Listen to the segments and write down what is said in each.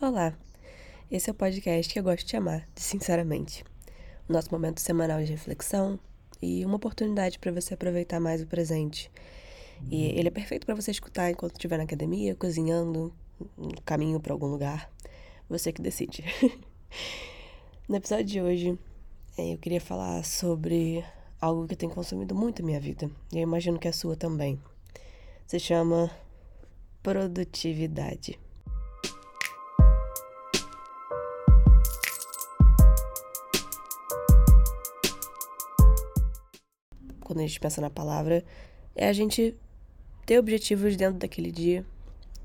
Olá, esse é o podcast que eu gosto de chamar de Sinceramente. O nosso momento semanal de reflexão e uma oportunidade para você aproveitar mais o presente. E ele é perfeito para você escutar enquanto estiver na academia, cozinhando, no caminho para algum lugar. Você que decide. no episódio de hoje, é, eu queria falar sobre algo que tem consumido muito a minha vida. E eu imagino que a sua também. Se chama produtividade. Quando a gente pensa na palavra, é a gente ter objetivos dentro daquele dia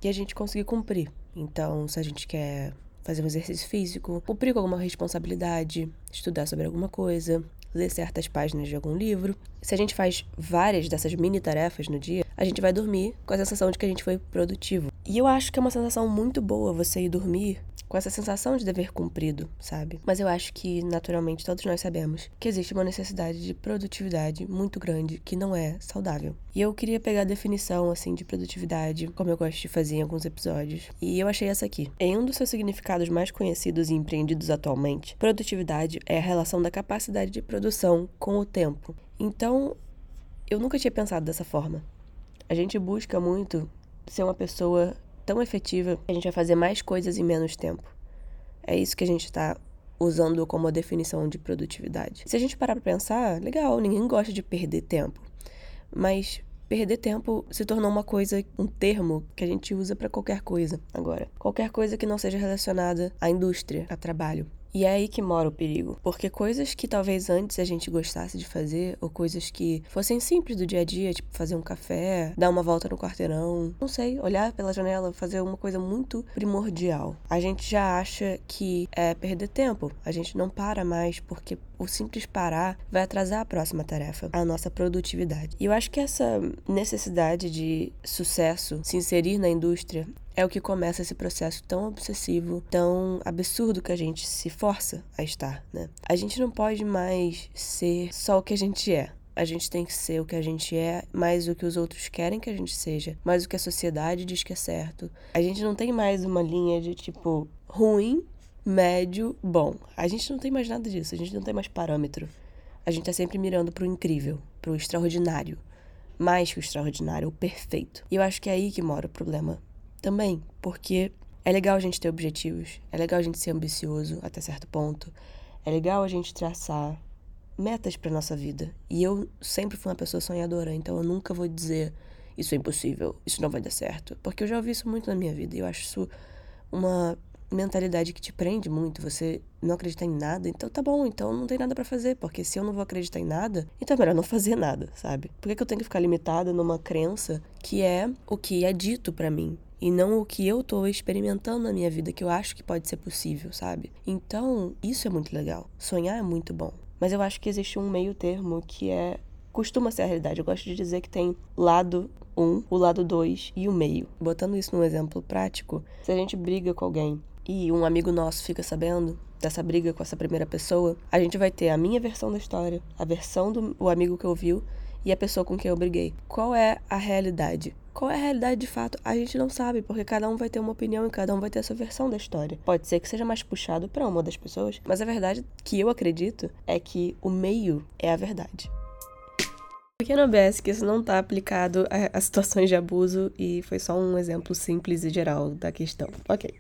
e a gente conseguir cumprir. Então, se a gente quer fazer um exercício físico, cumprir com alguma responsabilidade, estudar sobre alguma coisa, ler certas páginas de algum livro. Se a gente faz várias dessas mini tarefas no dia, a gente vai dormir com a sensação de que a gente foi produtivo. E eu acho que é uma sensação muito boa você ir dormir com essa sensação de dever cumprido, sabe? Mas eu acho que, naturalmente, todos nós sabemos que existe uma necessidade de produtividade muito grande que não é saudável. E eu queria pegar a definição, assim, de produtividade, como eu gosto de fazer em alguns episódios, e eu achei essa aqui. Em um dos seus significados mais conhecidos e empreendidos atualmente, produtividade é a relação da capacidade de produção com o tempo. Então, eu nunca tinha pensado dessa forma. A gente busca muito ser uma pessoa tão efetiva a gente vai fazer mais coisas em menos tempo. É isso que a gente está usando como definição de produtividade. Se a gente parar para pensar, legal, ninguém gosta de perder tempo. Mas perder tempo se tornou uma coisa, um termo que a gente usa para qualquer coisa agora. Qualquer coisa que não seja relacionada à indústria, a trabalho. E é aí que mora o perigo. Porque coisas que talvez antes a gente gostasse de fazer, ou coisas que fossem simples do dia a dia, tipo fazer um café, dar uma volta no quarteirão, não sei, olhar pela janela, fazer uma coisa muito primordial. A gente já acha que é perder tempo. A gente não para mais porque o simples parar vai atrasar a próxima tarefa, a nossa produtividade. E eu acho que essa necessidade de sucesso, se inserir na indústria, é o que começa esse processo tão obsessivo, tão absurdo que a gente se força a estar, né? A gente não pode mais ser só o que a gente é. A gente tem que ser o que a gente é, mais o que os outros querem que a gente seja, mais o que a sociedade diz que é certo. A gente não tem mais uma linha de tipo ruim, médio, bom. A gente não tem mais nada disso, a gente não tem mais parâmetro. A gente tá sempre mirando pro incrível, pro extraordinário. Mais que o extraordinário, o perfeito. E eu acho que é aí que mora o problema também, porque é legal a gente ter objetivos, é legal a gente ser ambicioso até certo ponto, é legal a gente traçar metas para nossa vida. E eu sempre fui uma pessoa sonhadora, então eu nunca vou dizer isso é impossível, isso não vai dar certo, porque eu já ouvi isso muito na minha vida e eu acho isso uma mentalidade que te prende muito, você não acredita em nada, então tá bom, então não tem nada para fazer, porque se eu não vou acreditar em nada, então é melhor não fazer nada, sabe? Por que, que eu tenho que ficar limitada numa crença que é o que é dito para mim? e não o que eu tô experimentando na minha vida que eu acho que pode ser possível, sabe? Então, isso é muito legal. Sonhar é muito bom. Mas eu acho que existe um meio termo que é costuma ser a realidade. Eu gosto de dizer que tem lado um, o lado dois e o meio. Botando isso num exemplo prático, se a gente briga com alguém e um amigo nosso fica sabendo dessa briga com essa primeira pessoa, a gente vai ter a minha versão da história, a versão do o amigo que ouviu e a pessoa com quem eu briguei. Qual é a realidade? Qual é a realidade de fato? A gente não sabe, porque cada um vai ter uma opinião e cada um vai ter a sua versão da história. Pode ser que seja mais puxado para uma das pessoas, mas a verdade que eu acredito é que o meio é a verdade. Pequeno OBS que isso não está aplicado a, a situações de abuso e foi só um exemplo simples e geral da questão. Ok.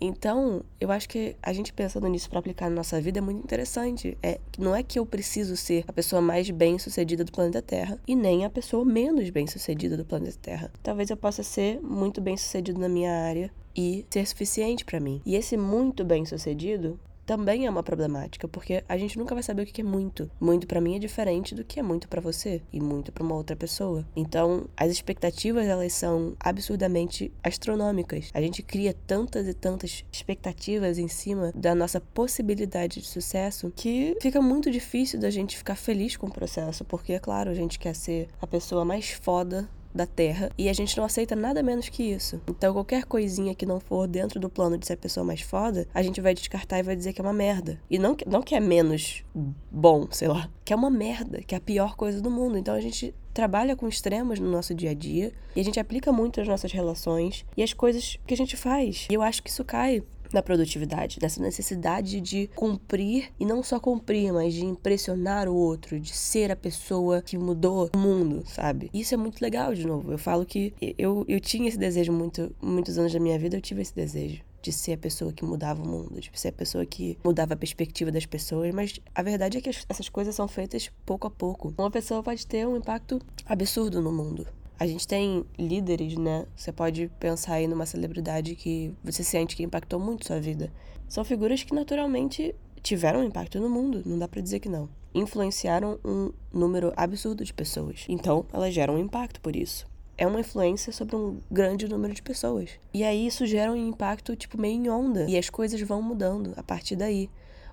Então, eu acho que a gente pensando nisso para aplicar na nossa vida é muito interessante. É, não é que eu preciso ser a pessoa mais bem-sucedida do planeta Terra e nem a pessoa menos bem-sucedida do planeta Terra. Talvez eu possa ser muito bem-sucedido na minha área e ser suficiente para mim. E esse muito bem-sucedido também é uma problemática, porque a gente nunca vai saber o que é muito. Muito para mim é diferente do que é muito para você e muito para uma outra pessoa. Então, as expectativas elas são absurdamente astronômicas. A gente cria tantas e tantas expectativas em cima da nossa possibilidade de sucesso que fica muito difícil da gente ficar feliz com o processo, porque é claro, a gente quer ser a pessoa mais foda da Terra e a gente não aceita nada menos que isso. Então, qualquer coisinha que não for dentro do plano de ser a pessoa mais foda, a gente vai descartar e vai dizer que é uma merda. E não, não que é menos bom, sei lá, que é uma merda, que é a pior coisa do mundo. Então, a gente trabalha com extremos no nosso dia a dia e a gente aplica muito as nossas relações e as coisas que a gente faz. E eu acho que isso cai na produtividade, nessa necessidade de cumprir e não só cumprir, mas de impressionar o outro, de ser a pessoa que mudou o mundo, sabe? Isso é muito legal, de novo. Eu falo que eu, eu tinha esse desejo muito, muitos anos da minha vida, eu tive esse desejo de ser a pessoa que mudava o mundo, de ser a pessoa que mudava a perspectiva das pessoas, mas a verdade é que essas coisas são feitas pouco a pouco. Uma pessoa pode ter um impacto absurdo no mundo. A gente tem líderes, né? Você pode pensar aí numa celebridade que você sente que impactou muito sua vida. São figuras que naturalmente tiveram impacto no mundo, não dá para dizer que não. Influenciaram um número absurdo de pessoas. Então, elas geram um impacto por isso. É uma influência sobre um grande número de pessoas. E aí isso gera um impacto tipo meio em onda, e as coisas vão mudando a partir daí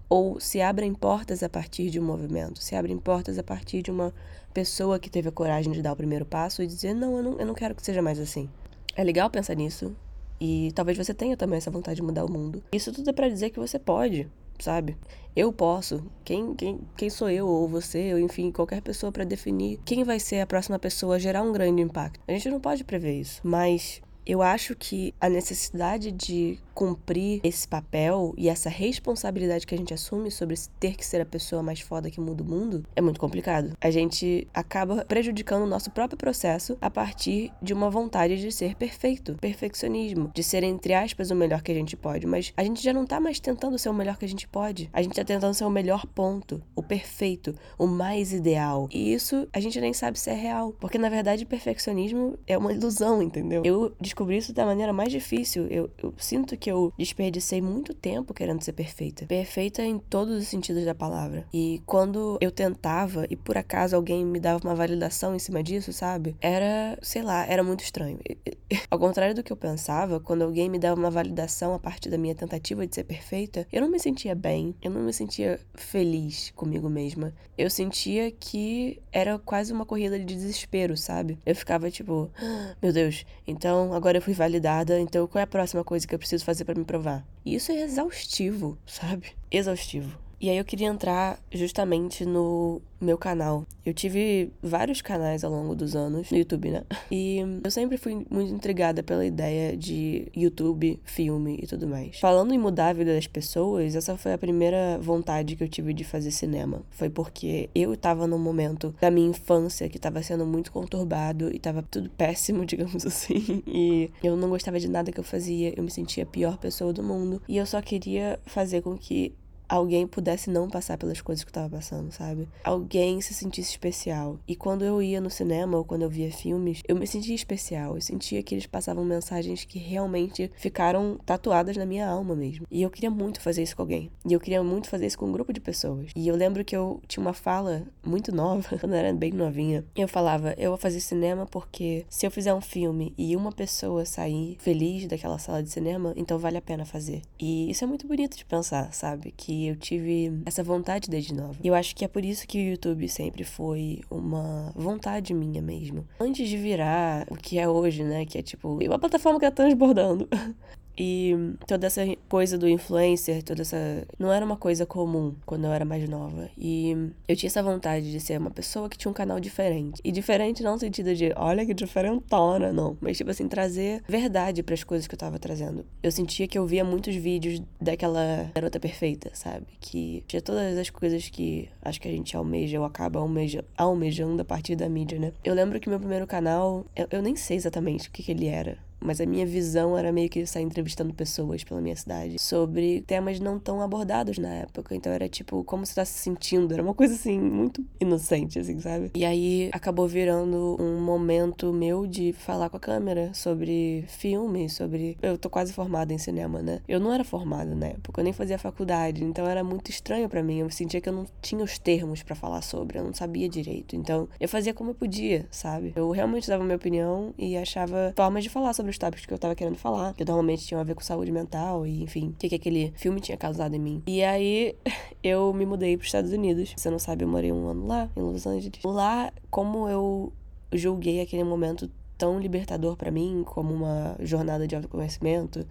ou se abrem portas a partir de um movimento, se abrem portas a partir de uma pessoa que teve a coragem de dar o primeiro passo e dizer: não, eu não, eu não quero que seja mais assim. É legal pensar nisso e talvez você tenha também essa vontade de mudar o mundo. Isso tudo é para dizer que você pode, sabe? Eu posso. Quem, quem, quem sou eu ou você, ou enfim, qualquer pessoa para definir quem vai ser a próxima pessoa a gerar um grande impacto. A gente não pode prever isso, mas eu acho que a necessidade de cumprir esse papel e essa responsabilidade que a gente assume sobre ter que ser a pessoa mais foda que muda o mundo é muito complicado. A gente acaba prejudicando o nosso próprio processo a partir de uma vontade de ser perfeito, perfeccionismo, de ser, entre aspas, o melhor que a gente pode. Mas a gente já não tá mais tentando ser o melhor que a gente pode. A gente tá tentando ser o melhor ponto, o perfeito, o mais ideal. E isso a gente nem sabe se é real. Porque na verdade, perfeccionismo é uma ilusão, entendeu? Eu descobri isso da maneira mais difícil. Eu, eu sinto que eu desperdicei muito tempo querendo ser perfeita. Perfeita em todos os sentidos da palavra. E quando eu tentava e por acaso alguém me dava uma validação em cima disso, sabe? Era, sei lá, era muito estranho. Ao contrário do que eu pensava, quando alguém me dava uma validação a partir da minha tentativa de ser perfeita, eu não me sentia bem, eu não me sentia feliz comigo mesma. Eu sentia que era quase uma corrida de desespero, sabe? Eu ficava tipo, ah, meu Deus, então agora eu fui validada, então qual é a próxima coisa que eu preciso fazer para me provar? E isso é exaustivo, sabe? Exaustivo. E aí eu queria entrar justamente no meu canal. Eu tive vários canais ao longo dos anos no YouTube, né? E eu sempre fui muito intrigada pela ideia de YouTube, filme e tudo mais. Falando em mudar a vida das pessoas, essa foi a primeira vontade que eu tive de fazer cinema. Foi porque eu tava num momento da minha infância que tava sendo muito conturbado e tava tudo péssimo, digamos assim. E eu não gostava de nada que eu fazia, eu me sentia a pior pessoa do mundo. E eu só queria fazer com que alguém pudesse não passar pelas coisas que eu tava passando, sabe? Alguém se sentisse especial. E quando eu ia no cinema ou quando eu via filmes, eu me sentia especial. Eu sentia que eles passavam mensagens que realmente ficaram tatuadas na minha alma mesmo. E eu queria muito fazer isso com alguém. E eu queria muito fazer isso com um grupo de pessoas. E eu lembro que eu tinha uma fala muito nova, quando eu era bem novinha. Eu falava, eu vou fazer cinema porque se eu fizer um filme e uma pessoa sair feliz daquela sala de cinema, então vale a pena fazer. E isso é muito bonito de pensar, sabe? Que eu tive essa vontade desde nova. E eu acho que é por isso que o YouTube sempre foi uma vontade minha mesmo. Antes de virar o que é hoje, né? Que é tipo uma plataforma que tá transbordando. E toda essa coisa do influencer, toda essa. Não era uma coisa comum quando eu era mais nova. E eu tinha essa vontade de ser uma pessoa que tinha um canal diferente. E diferente não no sentido de, olha que diferentona, não. Mas, tipo assim, trazer verdade para as coisas que eu tava trazendo. Eu sentia que eu via muitos vídeos daquela garota perfeita, sabe? Que tinha todas as coisas que acho que a gente almeja ou acaba almeja, almejando a partir da mídia, né? Eu lembro que meu primeiro canal, eu, nem sei exatamente o que, que ele era mas a minha visão era meio que sair entrevistando pessoas pela minha cidade sobre temas não tão abordados na época. Então era tipo, como você tá se sentindo? Era uma coisa assim, muito inocente, assim, sabe? E aí acabou virando um momento meu de falar com a câmera sobre filme, sobre. Eu tô quase formada em cinema, né? Eu não era formada na época, eu nem fazia faculdade, então era muito estranho para mim. Eu sentia que eu não tinha os termos para falar sobre, eu não sabia direito. Então eu fazia como eu podia, sabe? Eu realmente dava minha opinião e achava formas de falar sobre os tópicos que eu tava querendo falar, que normalmente tinham a ver com saúde mental e, enfim, o que, que aquele filme tinha causado em mim. E aí eu me mudei para os Estados Unidos. Você não sabe, eu morei um ano lá, em Los Angeles. Lá, como eu julguei aquele momento tão libertador para mim, como uma jornada de autoconhecimento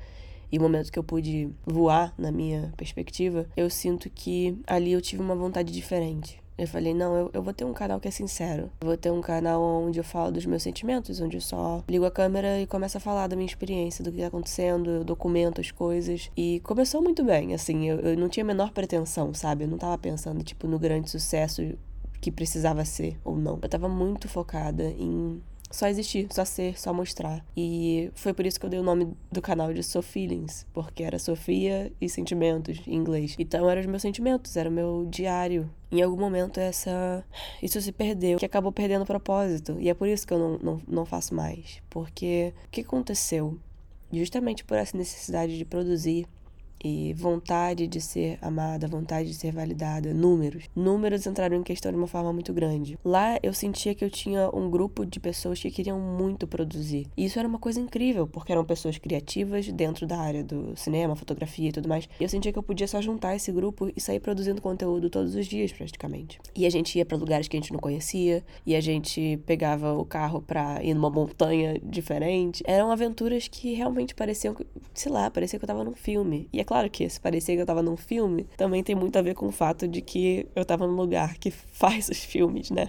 e momento que eu pude voar na minha perspectiva, eu sinto que ali eu tive uma vontade diferente Eu falei, não, eu, eu vou ter um canal que é sincero. Eu vou ter um canal onde eu falo dos meus sentimentos, onde eu só ligo a câmera e começo a falar da minha experiência, do que tá acontecendo, eu documento as coisas. E começou muito bem, assim, eu, eu não tinha a menor pretensão, sabe? Eu não tava pensando, tipo, no grande sucesso que precisava ser ou não. Eu tava muito focada em só existir, só ser, só mostrar. E foi por isso que eu dei o nome do canal de So Feelings, porque era Sofia e sentimentos em inglês. Então eram os meus sentimentos, era o meu diário. Em algum momento essa isso se perdeu, que acabou perdendo o propósito. E é por isso que eu não, não, não faço mais. Porque o que aconteceu? Justamente por essa necessidade de produzir e vontade de ser amada, vontade de ser validada, números. Números entraram em questão de uma forma muito grande. Lá eu sentia que eu tinha um grupo de pessoas que queriam muito produzir. E isso era uma coisa incrível, porque eram pessoas criativas dentro da área do cinema, fotografia e tudo mais. E eu sentia que eu podia só juntar esse grupo e sair produzindo conteúdo todos os dias, praticamente. E a gente ia para lugares que a gente não conhecia, e a gente pegava o carro pra ir numa montanha diferente. Eram aventuras que realmente pareciam, sei lá, parecia que eu tava num filme. E é claro que se parecia que eu tava num filme, também tem muito a ver com o fato de que eu tava num lugar que faz os filmes, né?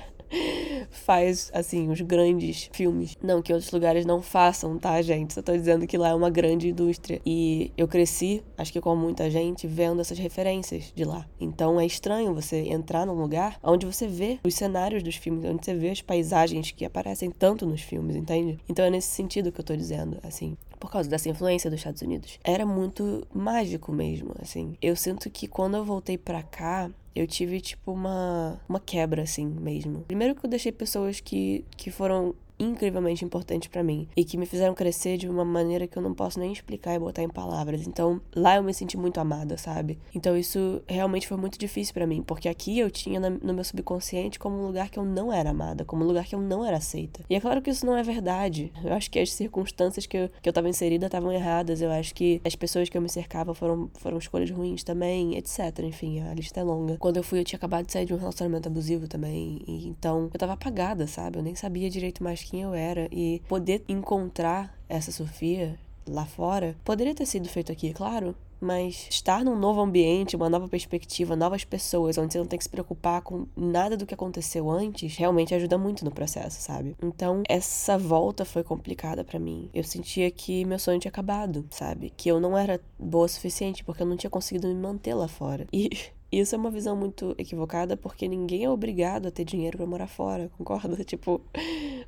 faz, assim, os grandes filmes. Não que outros lugares não façam, tá, gente? Só tô dizendo que lá é uma grande indústria. E eu cresci, acho que com muita gente, vendo essas referências de lá. Então é estranho você entrar num lugar onde você vê os cenários dos filmes, onde você vê as paisagens que aparecem tanto nos filmes, entende? Então é nesse sentido que eu tô dizendo, assim por causa dessa influência dos Estados Unidos. Era muito mágico mesmo, assim. Eu sinto que quando eu voltei para cá, eu tive, tipo, uma, uma quebra, assim, mesmo. Primeiro que eu deixei pessoas que, que foram incrivelmente importantes para mim e que me fizeram crescer de uma maneira que eu não posso nem explicar e botar em palavras. Então, lá eu me senti muito amada, sabe? Então, isso realmente foi muito difícil para mim, porque aqui eu tinha no meu subconsciente como um lugar que eu não era amada, como um lugar que eu não era aceita. E é claro que isso não é verdade. Eu acho que as circunstâncias que eu, que eu tava inserida estavam erradas. Eu acho que as pessoas que eu me cercava foram, foram escolhas ruins também, etc. Enfim, a lista é longa. Quando eu fui, eu tinha acabado de sair de um relacionamento abusivo também. E, então, eu tava apagada, sabe? Eu nem sabia direito mais quem eu era e poder encontrar essa Sofia lá fora poderia ter sido feito aqui, claro, mas estar num novo ambiente, uma nova perspectiva, novas pessoas, onde você não tem que se preocupar com nada do que aconteceu antes, realmente ajuda muito no processo, sabe? Então, essa volta foi complicada para mim. Eu sentia que meu sonho tinha acabado, sabe? Que eu não era boa o suficiente porque eu não tinha conseguido me manter lá fora. E isso é uma visão muito equivocada porque ninguém é obrigado a ter dinheiro para morar fora, concorda? Tipo,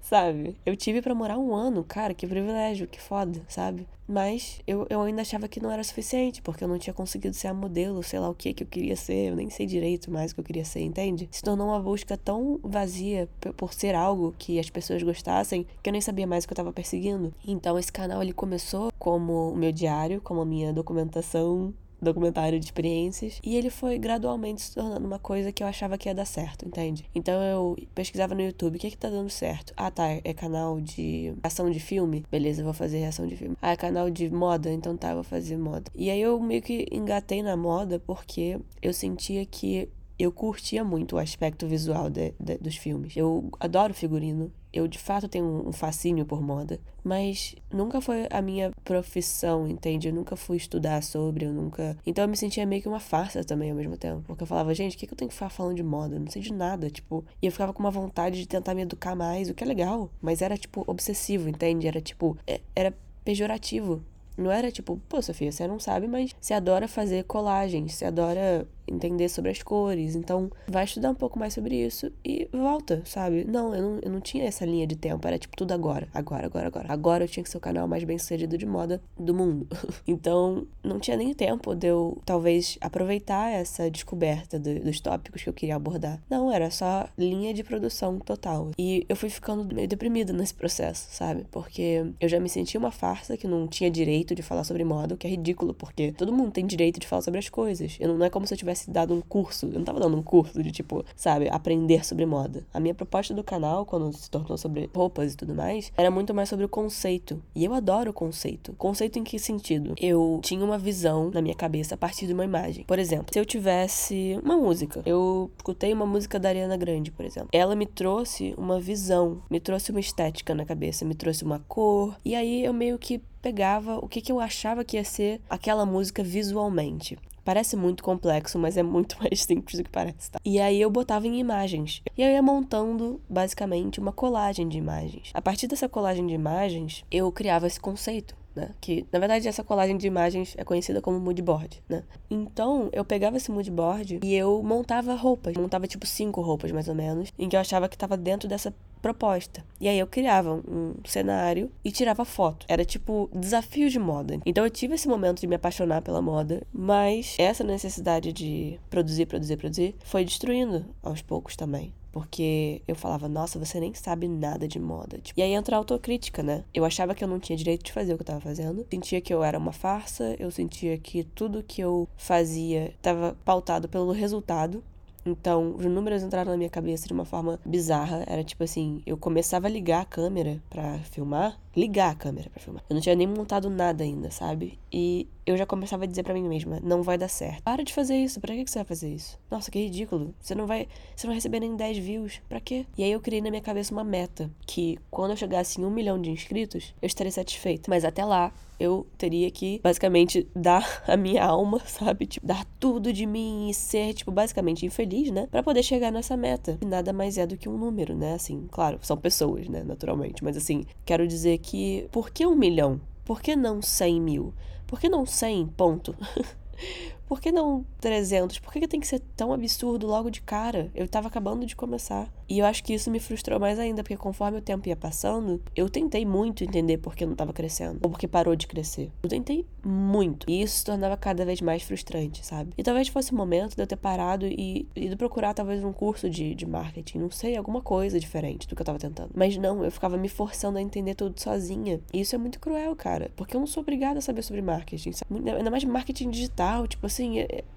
sabe? Eu tive para morar um ano, cara, que privilégio, que foda, sabe? Mas eu, eu ainda achava que não era suficiente, porque eu não tinha conseguido ser a modelo, sei lá o que que eu queria ser, eu nem sei direito mais o que eu queria ser, entende? Se tornou uma busca tão vazia por ser algo que as pessoas gostassem, que eu nem sabia mais o que eu tava perseguindo. Então esse canal ele começou como o meu diário, como a minha documentação documentário de experiências, e ele foi gradualmente se tornando uma coisa que eu achava que ia dar certo, entende? Então eu pesquisava no YouTube, o que é que tá dando certo? Ah, tá, é canal de ação de filme? Beleza, vou fazer reação de filme. Ah, é canal de moda? Então tá, vou fazer moda. E aí eu meio que engatei na moda porque eu sentia que eu curtia muito o aspecto visual de, de, dos filmes. Eu adoro figurino. Eu de fato tenho um fascínio por moda, mas nunca foi a minha profissão, entende? Eu nunca fui estudar sobre, eu nunca. Então eu me sentia meio que uma farsa também ao mesmo tempo. Porque eu falava, gente, o que, que eu tenho que ficar falando de moda? Eu não sei de nada, tipo. E eu ficava com uma vontade de tentar me educar mais, o que é legal, mas era tipo obsessivo, entende? Era tipo. É, era pejorativo. Não era tipo, pô, Sofia, você não sabe, mas você adora fazer colagens, você adora entender sobre as cores. Então, vai estudar um pouco mais sobre isso e volta, sabe? Não, eu não, eu não tinha essa linha de tempo. Era tipo tudo agora, agora, agora, agora. Agora eu tinha que ser o canal mais bem sucedido de moda do mundo. então, não tinha nem tempo de eu, talvez, aproveitar essa descoberta do, dos tópicos que eu queria abordar. Não, era só linha de produção total. E eu fui ficando meio deprimida nesse processo, sabe? Porque eu já me sentia uma farsa que não tinha direito de falar sobre moda, o que é ridículo, porque todo mundo tem direito de falar sobre as coisas. Eu não, não é como se eu tivesse tivesse dado um curso. Eu não tava dando um curso de, tipo, sabe, aprender sobre moda. A minha proposta do canal, quando se tornou sobre roupas e tudo mais, era muito mais sobre o conceito. E eu adoro o conceito. Conceito em que sentido? Eu tinha uma visão na minha cabeça a partir de uma imagem. Por exemplo, se eu tivesse uma música, eu escutei uma música da Ariana Grande, por exemplo. Ela me trouxe uma visão, me trouxe uma estética na cabeça, me trouxe uma cor. E aí eu meio que pegava o que, que eu achava que ia ser aquela música visualmente Parece muito complexo, mas é muito mais simples do que parece, tá? E aí eu botava em imagens. E eu ia montando, basicamente, uma colagem de imagens. A partir dessa colagem de imagens, eu criava esse conceito né? Que, na verdade, essa colagem de imagens é conhecida como mood board, né? Então, eu pegava esse mood board e eu montava roupas. Montava, tipo, cinco roupas, mais ou menos, em que eu achava que estava dentro dessa proposta. E aí eu criava um cenário e tirava foto. Era tipo desafio de moda. Então eu tive esse momento de me apaixonar pela moda, mas essa necessidade de produzir, produzir, produzir foi destruindo aos poucos também. Porque eu falava, nossa, você nem sabe nada de moda. Tipo, e aí entra a autocrítica, né? Eu achava que eu não tinha direito de fazer o que eu tava fazendo. Sentia que eu era uma farsa, eu sentia que tudo que eu fazia estava pautado pelo resultado então, os números entraram na minha cabeça de uma forma bizarra. Era tipo assim, eu começava a ligar a câmera para filmar, ligar a câmera para filmar. Eu não tinha nem montado nada ainda, sabe? E eu já começava a dizer para mim mesma, não vai dar certo. Para de fazer isso, pra que você vai fazer isso? Nossa, que ridículo. Você não vai, você não vai receber nem 10 views, pra quê? E aí eu criei na minha cabeça uma meta, que quando eu chegasse em um milhão de inscritos, eu estaria satisfeita. Mas até lá, eu teria que, basicamente, dar a minha alma, sabe? Tipo, dar tudo de mim e ser, tipo, basicamente infeliz, né? Pra poder chegar nessa meta. E nada mais é do que um número, né? Assim, claro, são pessoas, né? Naturalmente. Mas assim, quero dizer que, por que um milhão? Por que não 100 mil? Por que não 100 ponto? Por que não 300? Por que tem que ser tão absurdo logo de cara? Eu tava acabando de começar. E eu acho que isso me frustrou mais ainda, porque conforme o tempo ia passando, eu tentei muito entender por que não tava crescendo, ou porque parou de crescer. Eu tentei muito. E isso se tornava cada vez mais frustrante, sabe? E talvez fosse o momento de eu ter parado e ido procurar talvez um curso de, de marketing, não sei, alguma coisa diferente do que eu tava tentando. Mas não, eu ficava me forçando a entender tudo sozinha. E isso é muito cruel, cara, porque eu não sou obrigada a saber sobre marketing, sabe? Ainda mais marketing digital, tipo assim,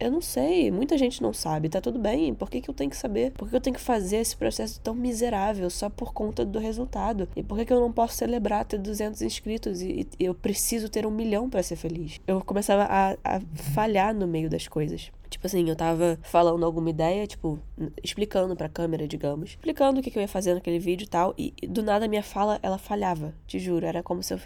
eu não sei, muita gente não sabe, tá tudo bem, por que, que eu tenho que saber? Por que eu tenho que fazer esse processo tão miserável só por conta do resultado? E por que, que eu não posso celebrar ter 200 inscritos e, e eu preciso ter um milhão para ser feliz? Eu começava a, a falhar no meio das coisas. Tipo assim, eu tava falando alguma ideia, tipo, explicando pra câmera, digamos. Explicando o que, que eu ia fazer naquele vídeo e tal. E do nada a minha fala, ela falhava. Te juro, era como se eu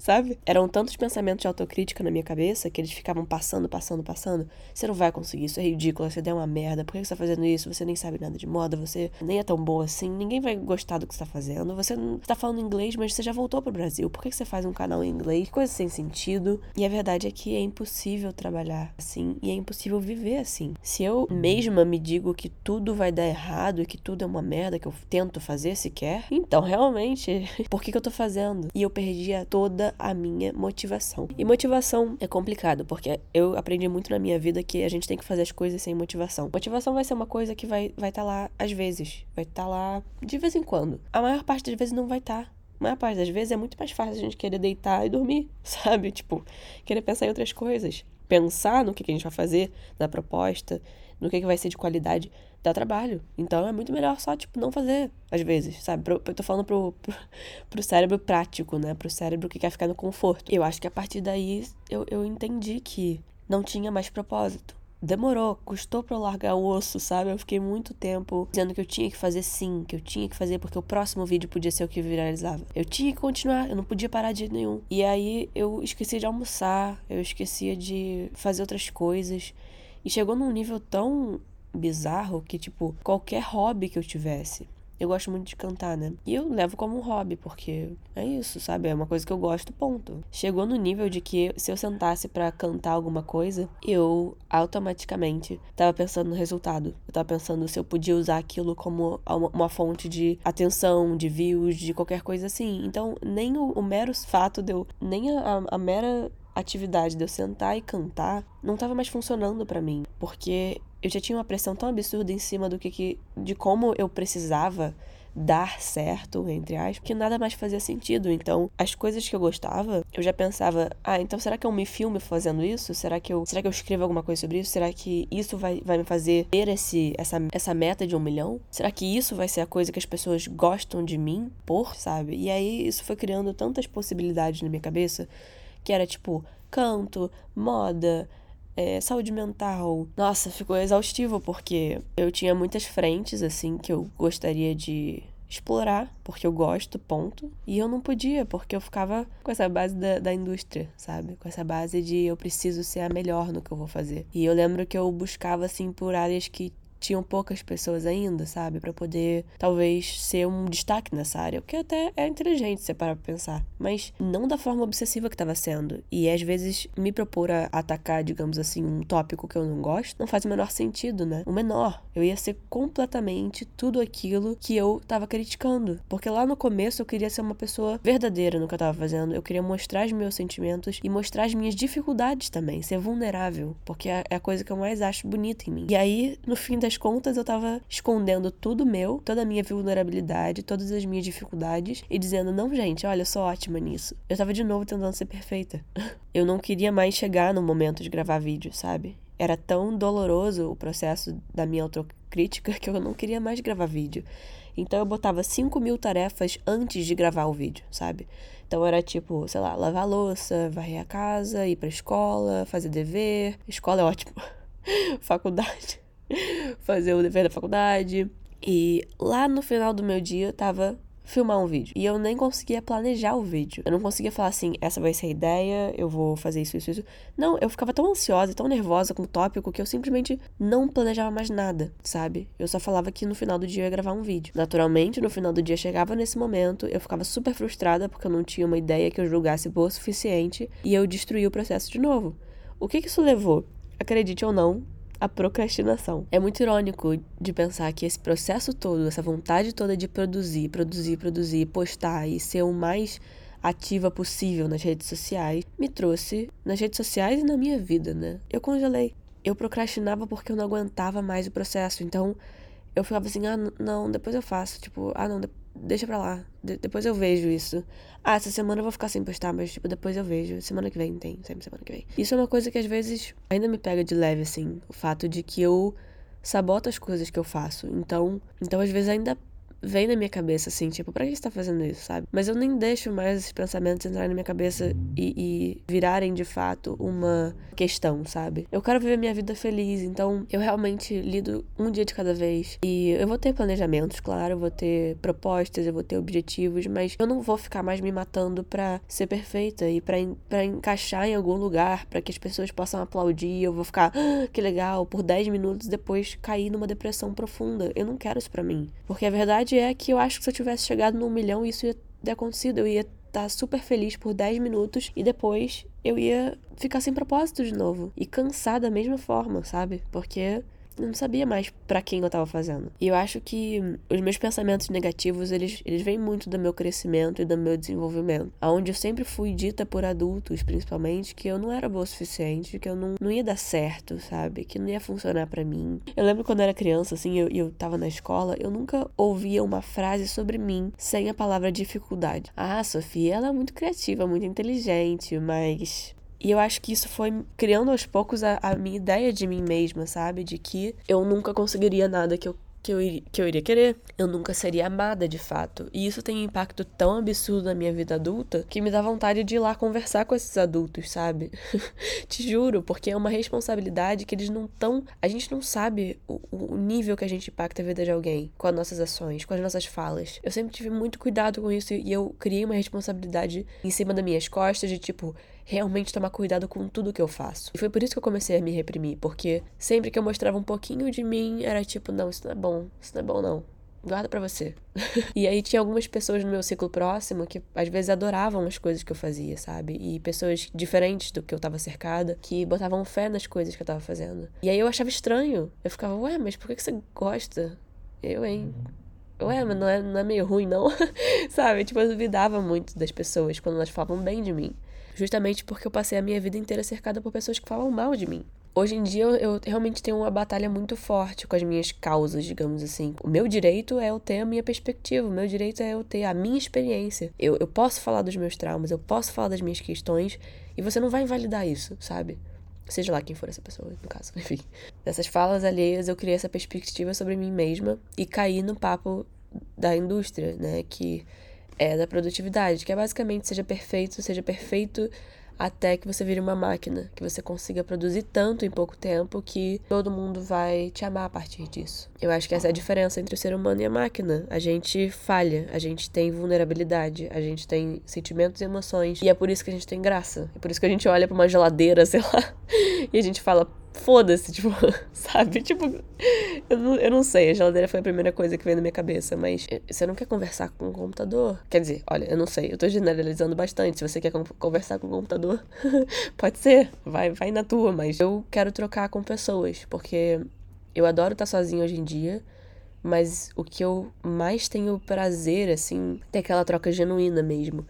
sabe? Eram tantos pensamentos de autocrítica na minha cabeça que eles ficavam passando, passando, passando. Você não vai conseguir, isso é ridículo, você é uma merda, por que você tá fazendo isso? Você nem sabe nada de moda, você nem é tão boa assim, ninguém vai gostar do que você tá fazendo. Você tá falando inglês, mas você já voltou pro Brasil, por que você faz um canal em inglês? Coisa sem sentido. E a verdade é que é impossível trabalhar assim e é impossível viver assim. Se eu mesma me digo que tudo vai dar errado e que tudo é uma merda que eu tento fazer sequer, então realmente, por que, que eu tô fazendo? E eu perdia toda a minha motivação. E motivação é complicado, porque eu aprendi muito na minha vida que a gente tem que fazer as coisas sem motivação. Motivação vai ser uma coisa que vai vai estar tá lá às vezes, vai estar tá lá de vez em quando. A maior parte das vezes não vai estar. Tá. A maior parte das vezes é muito mais fácil a gente querer deitar e dormir, sabe? Tipo, querer pensar em outras coisas. Pensar no que, que a gente vai fazer, na proposta, no que, que vai ser de qualidade dá trabalho. Então é muito melhor só, tipo, não fazer, às vezes, sabe? Eu tô falando pro, pro, pro, cérebro prático, né? Pro cérebro que quer ficar no conforto. Eu acho que a partir daí eu, eu entendi que não tinha mais propósito. Demorou, custou pra eu largar o osso, sabe? Eu fiquei muito tempo dizendo que eu tinha que fazer sim, que eu tinha que fazer porque o próximo vídeo podia ser o que viralizava. Eu tinha que continuar, eu não podia parar de nenhum. E aí eu esqueci de almoçar, eu esquecia de fazer outras coisas. E chegou num nível tão bizarro que, tipo, qualquer hobby que eu tivesse. Eu gosto muito de cantar, né? E eu levo como um hobby, porque é isso, sabe? É uma coisa que eu gosto, ponto. Chegou no nível de que se eu sentasse para cantar alguma coisa, eu automaticamente tava pensando no resultado. Eu tava pensando se eu podia usar aquilo como uma fonte de atenção, de views, de qualquer coisa assim. Então, nem o, o mero fato de eu. Nem a, a mera atividade de eu sentar e cantar não estava mais funcionando para mim, porque eu já tinha uma pressão tão absurda em cima do que, que de como eu precisava dar certo, entre aspas, que nada mais fazia sentido. Então, as coisas que eu gostava, eu já pensava, ah, então será que eu me filme fazendo isso? Será que eu, será que eu escrevo alguma coisa sobre isso? Será que isso vai, vai me fazer ter esse, essa, essa meta de um milhão? Será que isso vai ser a coisa que as pessoas gostam de mim por, sabe? E aí isso foi criando tantas possibilidades na minha cabeça que era tipo canto, moda, é, saúde mental. Nossa, ficou exaustivo porque eu tinha muitas frentes assim que eu gostaria de explorar, porque eu gosto, ponto. E eu não podia, porque eu ficava com essa base da, da indústria, sabe? Com essa base de eu preciso ser a melhor no que eu vou fazer. E eu lembro que eu buscava, assim, por áreas que tinham poucas pessoas ainda, sabe? para poder talvez ser um destaque nessa área. O que até é inteligente você parar pra pensar. Mas não da forma obsessiva que estava sendo. E às vezes me propor a atacar, digamos assim, um tópico que eu não gosto, não faz o menor sentido, né? O menor. Eu ia ser completamente tudo aquilo que eu tava criticando. Porque lá no começo eu queria ser uma pessoa verdadeira no que eu tava fazendo. Eu queria mostrar os meus sentimentos e mostrar as minhas dificuldades também. Ser vulnerável. Porque é, é a coisa que eu mais acho bonita em mim. E aí, no fim das das contas, eu tava escondendo tudo meu, toda a minha vulnerabilidade, todas as minhas dificuldades e dizendo: não, gente, olha, eu sou ótima nisso. Eu tava de novo tentando ser perfeita. eu não queria mais chegar no momento de gravar vídeo, sabe? Era tão doloroso o processo da minha autocrítica que eu não queria mais gravar vídeo. Então eu botava 5 mil tarefas antes de gravar o vídeo, sabe? Então era tipo, sei lá, lavar louça, varrer a casa, ir pra escola, fazer dever. Escola é ótimo. Faculdade. fazer o dever da faculdade. E lá no final do meu dia tava filmar um vídeo. E eu nem conseguia planejar o vídeo. Eu não conseguia falar assim, essa vai ser a ideia, eu vou fazer isso, isso, isso. Não, eu ficava tão ansiosa, tão nervosa com o tópico que eu simplesmente não planejava mais nada, sabe? Eu só falava que no final do dia eu ia gravar um vídeo. Naturalmente, no final do dia chegava nesse momento, eu ficava super frustrada porque eu não tinha uma ideia que eu julgasse boa o suficiente e eu destruí o processo de novo. O que, que isso levou? Acredite ou não, a procrastinação. É muito irônico de pensar que esse processo todo, essa vontade toda de produzir, produzir, produzir, postar e ser o mais ativa possível nas redes sociais, me trouxe nas redes sociais e na minha vida, né? Eu congelei. Eu procrastinava porque eu não aguentava mais o processo. Então, eu ficava assim, ah, não, depois eu faço. Tipo, ah, não, deixa pra lá. De depois eu vejo isso. Ah, essa semana eu vou ficar sem postar, mas, tipo, depois eu vejo. Semana que vem tem, sempre semana que vem. Isso é uma coisa que às vezes ainda me pega de leve, assim. O fato de que eu saboto as coisas que eu faço. Então, então às vezes ainda vem na minha cabeça, assim, tipo, pra que você tá fazendo isso, sabe? Mas eu nem deixo mais esses pensamentos entrarem na minha cabeça e, e, virarem de fato uma questão, sabe? Eu quero viver minha vida feliz, então eu realmente lido um dia de cada vez. E eu vou ter planejamentos, claro, eu vou ter propostas, eu vou ter objetivos, mas eu não vou ficar mais me matando pra ser perfeita e pra, pra encaixar em algum lugar, para que as pessoas possam aplaudir. Eu vou ficar, ah, que legal, por 10 minutos depois cair numa depressão profunda. Eu não quero isso pra mim. Porque a verdade verdade é que eu acho que se eu tivesse chegado no milhão, isso ia ter acontecido. Eu ia estar tá super feliz por 10 minutos e depois eu ia ficar sem propósito de novo. E cansar da mesma forma, sabe? Porque eu não sabia mais para quem eu tava fazendo. E eu acho que os meus pensamentos negativos, eles, eles vêm muito do meu crescimento e do meu desenvolvimento. Aonde eu sempre fui dita por adultos, principalmente, que eu não era boa o suficiente, que eu não, não ia dar certo, sabe? Que não ia funcionar para mim. Eu lembro quando eu era criança, assim, eu, eu tava na escola, eu nunca ouvia uma frase sobre mim sem a palavra dificuldade. Ah, Sofia, ela é muito criativa, muito inteligente, mas e eu acho que isso foi criando aos poucos a, a minha ideia de mim mesma, sabe? De que eu nunca conseguiria nada que eu que eu, que eu iria querer. Eu nunca seria amada de fato. E isso tem um impacto tão absurdo na minha vida adulta que me dá vontade de ir lá conversar com esses adultos, sabe? Te juro, porque é uma responsabilidade que eles não tão. A gente não sabe o, o nível que a gente impacta a vida de alguém com as nossas ações, com as nossas falas. Eu sempre tive muito cuidado com isso e eu criei uma responsabilidade em cima das minhas costas de tipo realmente tomar cuidado com tudo que eu faço. E foi por isso que eu comecei a me reprimir, porque sempre que eu mostrava um pouquinho de mim, era tipo, não, isso não é bom, isso não é bom não. Guarda para você. e aí tinha algumas pessoas no meu ciclo próximo que às vezes adoravam as coisas que eu fazia, sabe? E pessoas diferentes do que eu tava cercada que botavam fé nas coisas que eu tava fazendo. E aí eu achava estranho. Eu ficava, ué, mas por que você gosta? Eu, hein? Ué, mas não é, não é meio ruim, não? sabe? Tipo, eu duvidava muito das pessoas quando elas falavam bem de mim justamente porque eu passei a minha vida inteira cercada por pessoas que falam mal de mim. Hoje em dia eu realmente tenho uma batalha muito forte com as minhas causas, digamos assim. O meu direito é eu ter a minha perspectiva, o meu direito é eu ter a minha experiência. Eu, eu posso falar dos meus traumas, eu posso falar das minhas questões e você não vai invalidar isso, sabe? Seja lá quem for essa pessoa, no caso, enfim. Dessas falas alheias eu criei essa perspectiva sobre mim mesma e caí no papo da indústria, né? Que é da produtividade, que é basicamente seja perfeito, seja perfeito até que você vire uma máquina, que você consiga produzir tanto em pouco tempo que todo mundo vai te amar a partir disso. Eu acho que essa é a diferença entre o ser humano e a máquina. A gente falha, a gente tem vulnerabilidade, a gente tem sentimentos e emoções, e é por isso que a gente tem graça. É por isso que a gente olha para uma geladeira, sei lá, e a gente fala, foda-se, tipo, sabe? Tipo, eu não, eu não sei, a geladeira foi a primeira coisa que veio na minha cabeça, mas você não quer conversar com o computador? Quer dizer, olha, eu não sei, eu tô generalizando bastante. Se você quer conversar com o computador, pode ser, vai, vai na tua, mas eu quero trocar com pessoas, porque eu adoro estar sozinha hoje em dia. Mas o que eu mais tenho prazer, assim, é aquela troca genuína mesmo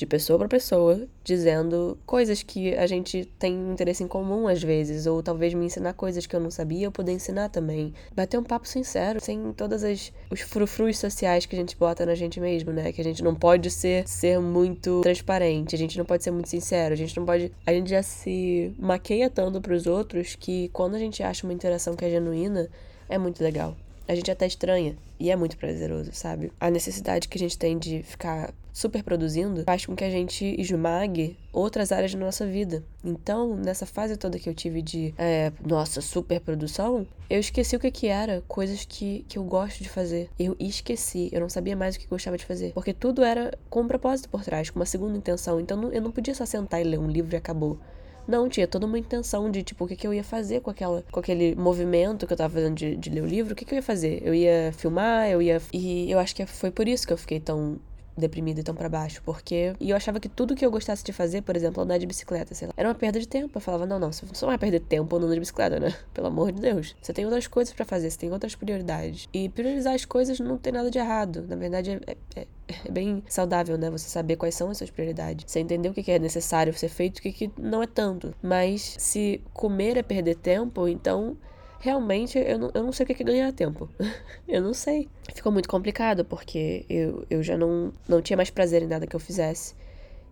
de pessoa para pessoa, dizendo coisas que a gente tem interesse em comum às vezes, ou talvez me ensinar coisas que eu não sabia, eu poder ensinar também. Bater um papo sincero, sem todas as os frufrus sociais que a gente bota na gente mesmo, né? Que a gente não pode ser ser muito transparente, a gente não pode ser muito sincero, a gente não pode, a gente já se maqueia tanto para os outros que quando a gente acha uma interação que é genuína, é muito legal a gente até estranha. E é muito prazeroso, sabe? A necessidade que a gente tem de ficar super produzindo faz com que a gente esmague outras áreas da nossa vida. Então, nessa fase toda que eu tive de, é, nossa, super produção, eu esqueci o que que era coisas que, que eu gosto de fazer. Eu esqueci, eu não sabia mais o que gostava de fazer. Porque tudo era com um propósito por trás, com uma segunda intenção. Então, eu não podia só sentar e ler um livro e acabou. Não, tinha toda uma intenção de, tipo, o que, que eu ia fazer com, aquela, com aquele movimento que eu tava fazendo de, de ler o livro, o que, que eu ia fazer? Eu ia filmar, eu ia. E eu acho que foi por isso que eu fiquei tão deprimida e tão para baixo, porque e eu achava que tudo que eu gostasse de fazer, por exemplo, andar de bicicleta, sei lá, era uma perda de tempo. Eu falava, não, não, você não vai perder tempo andando de bicicleta, né? Pelo amor de Deus. Você tem outras coisas para fazer, você tem outras prioridades. E priorizar as coisas não tem nada de errado. Na verdade, é, é, é bem saudável, né? Você saber quais são as suas prioridades. Você entender o que é necessário ser feito e o que não é tanto. Mas se comer é perder tempo, então realmente eu não, eu não sei o que é ganhar tempo. eu não sei. Ficou muito complicado, porque eu, eu já não, não tinha mais prazer em nada que eu fizesse.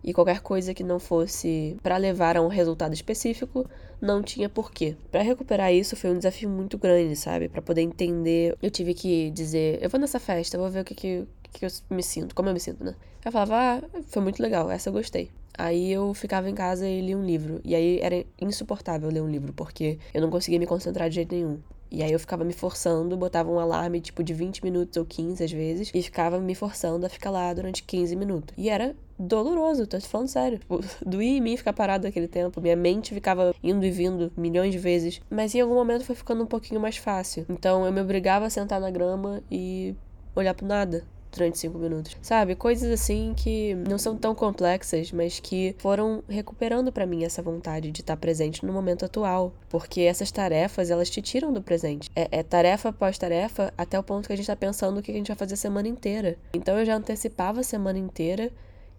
E qualquer coisa que não fosse para levar a um resultado específico, não tinha porquê. Para recuperar isso foi um desafio muito grande, sabe? Para poder entender, eu tive que dizer: eu vou nessa festa, vou ver o que, que, que eu me sinto, como eu me sinto, né? Eu falava: ah, foi muito legal, essa eu gostei. Aí eu ficava em casa e lia um livro. E aí era insuportável ler um livro, porque eu não conseguia me concentrar de jeito nenhum. E aí eu ficava me forçando, botava um alarme tipo de 20 minutos ou 15 às vezes, e ficava me forçando a ficar lá durante 15 minutos. E era doloroso, tô te falando sério. Tipo, doía em mim ficar parado aquele tempo. Minha mente ficava indo e vindo milhões de vezes. Mas em algum momento foi ficando um pouquinho mais fácil. Então eu me obrigava a sentar na grama e olhar pro nada durante cinco minutos. Sabe? Coisas assim que não são tão complexas, mas que foram recuperando para mim essa vontade de estar presente no momento atual. Porque essas tarefas, elas te tiram do presente. É, é tarefa após tarefa até o ponto que a gente tá pensando o que a gente vai fazer a semana inteira. Então eu já antecipava a semana inteira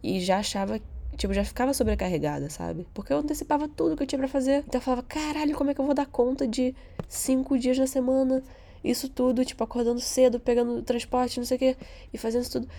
e já achava tipo, já ficava sobrecarregada, sabe? Porque eu antecipava tudo que eu tinha para fazer. Então eu falava, caralho, como é que eu vou dar conta de cinco dias na semana? Isso tudo, tipo, acordando cedo, pegando transporte, não sei o quê, e fazendo isso tudo.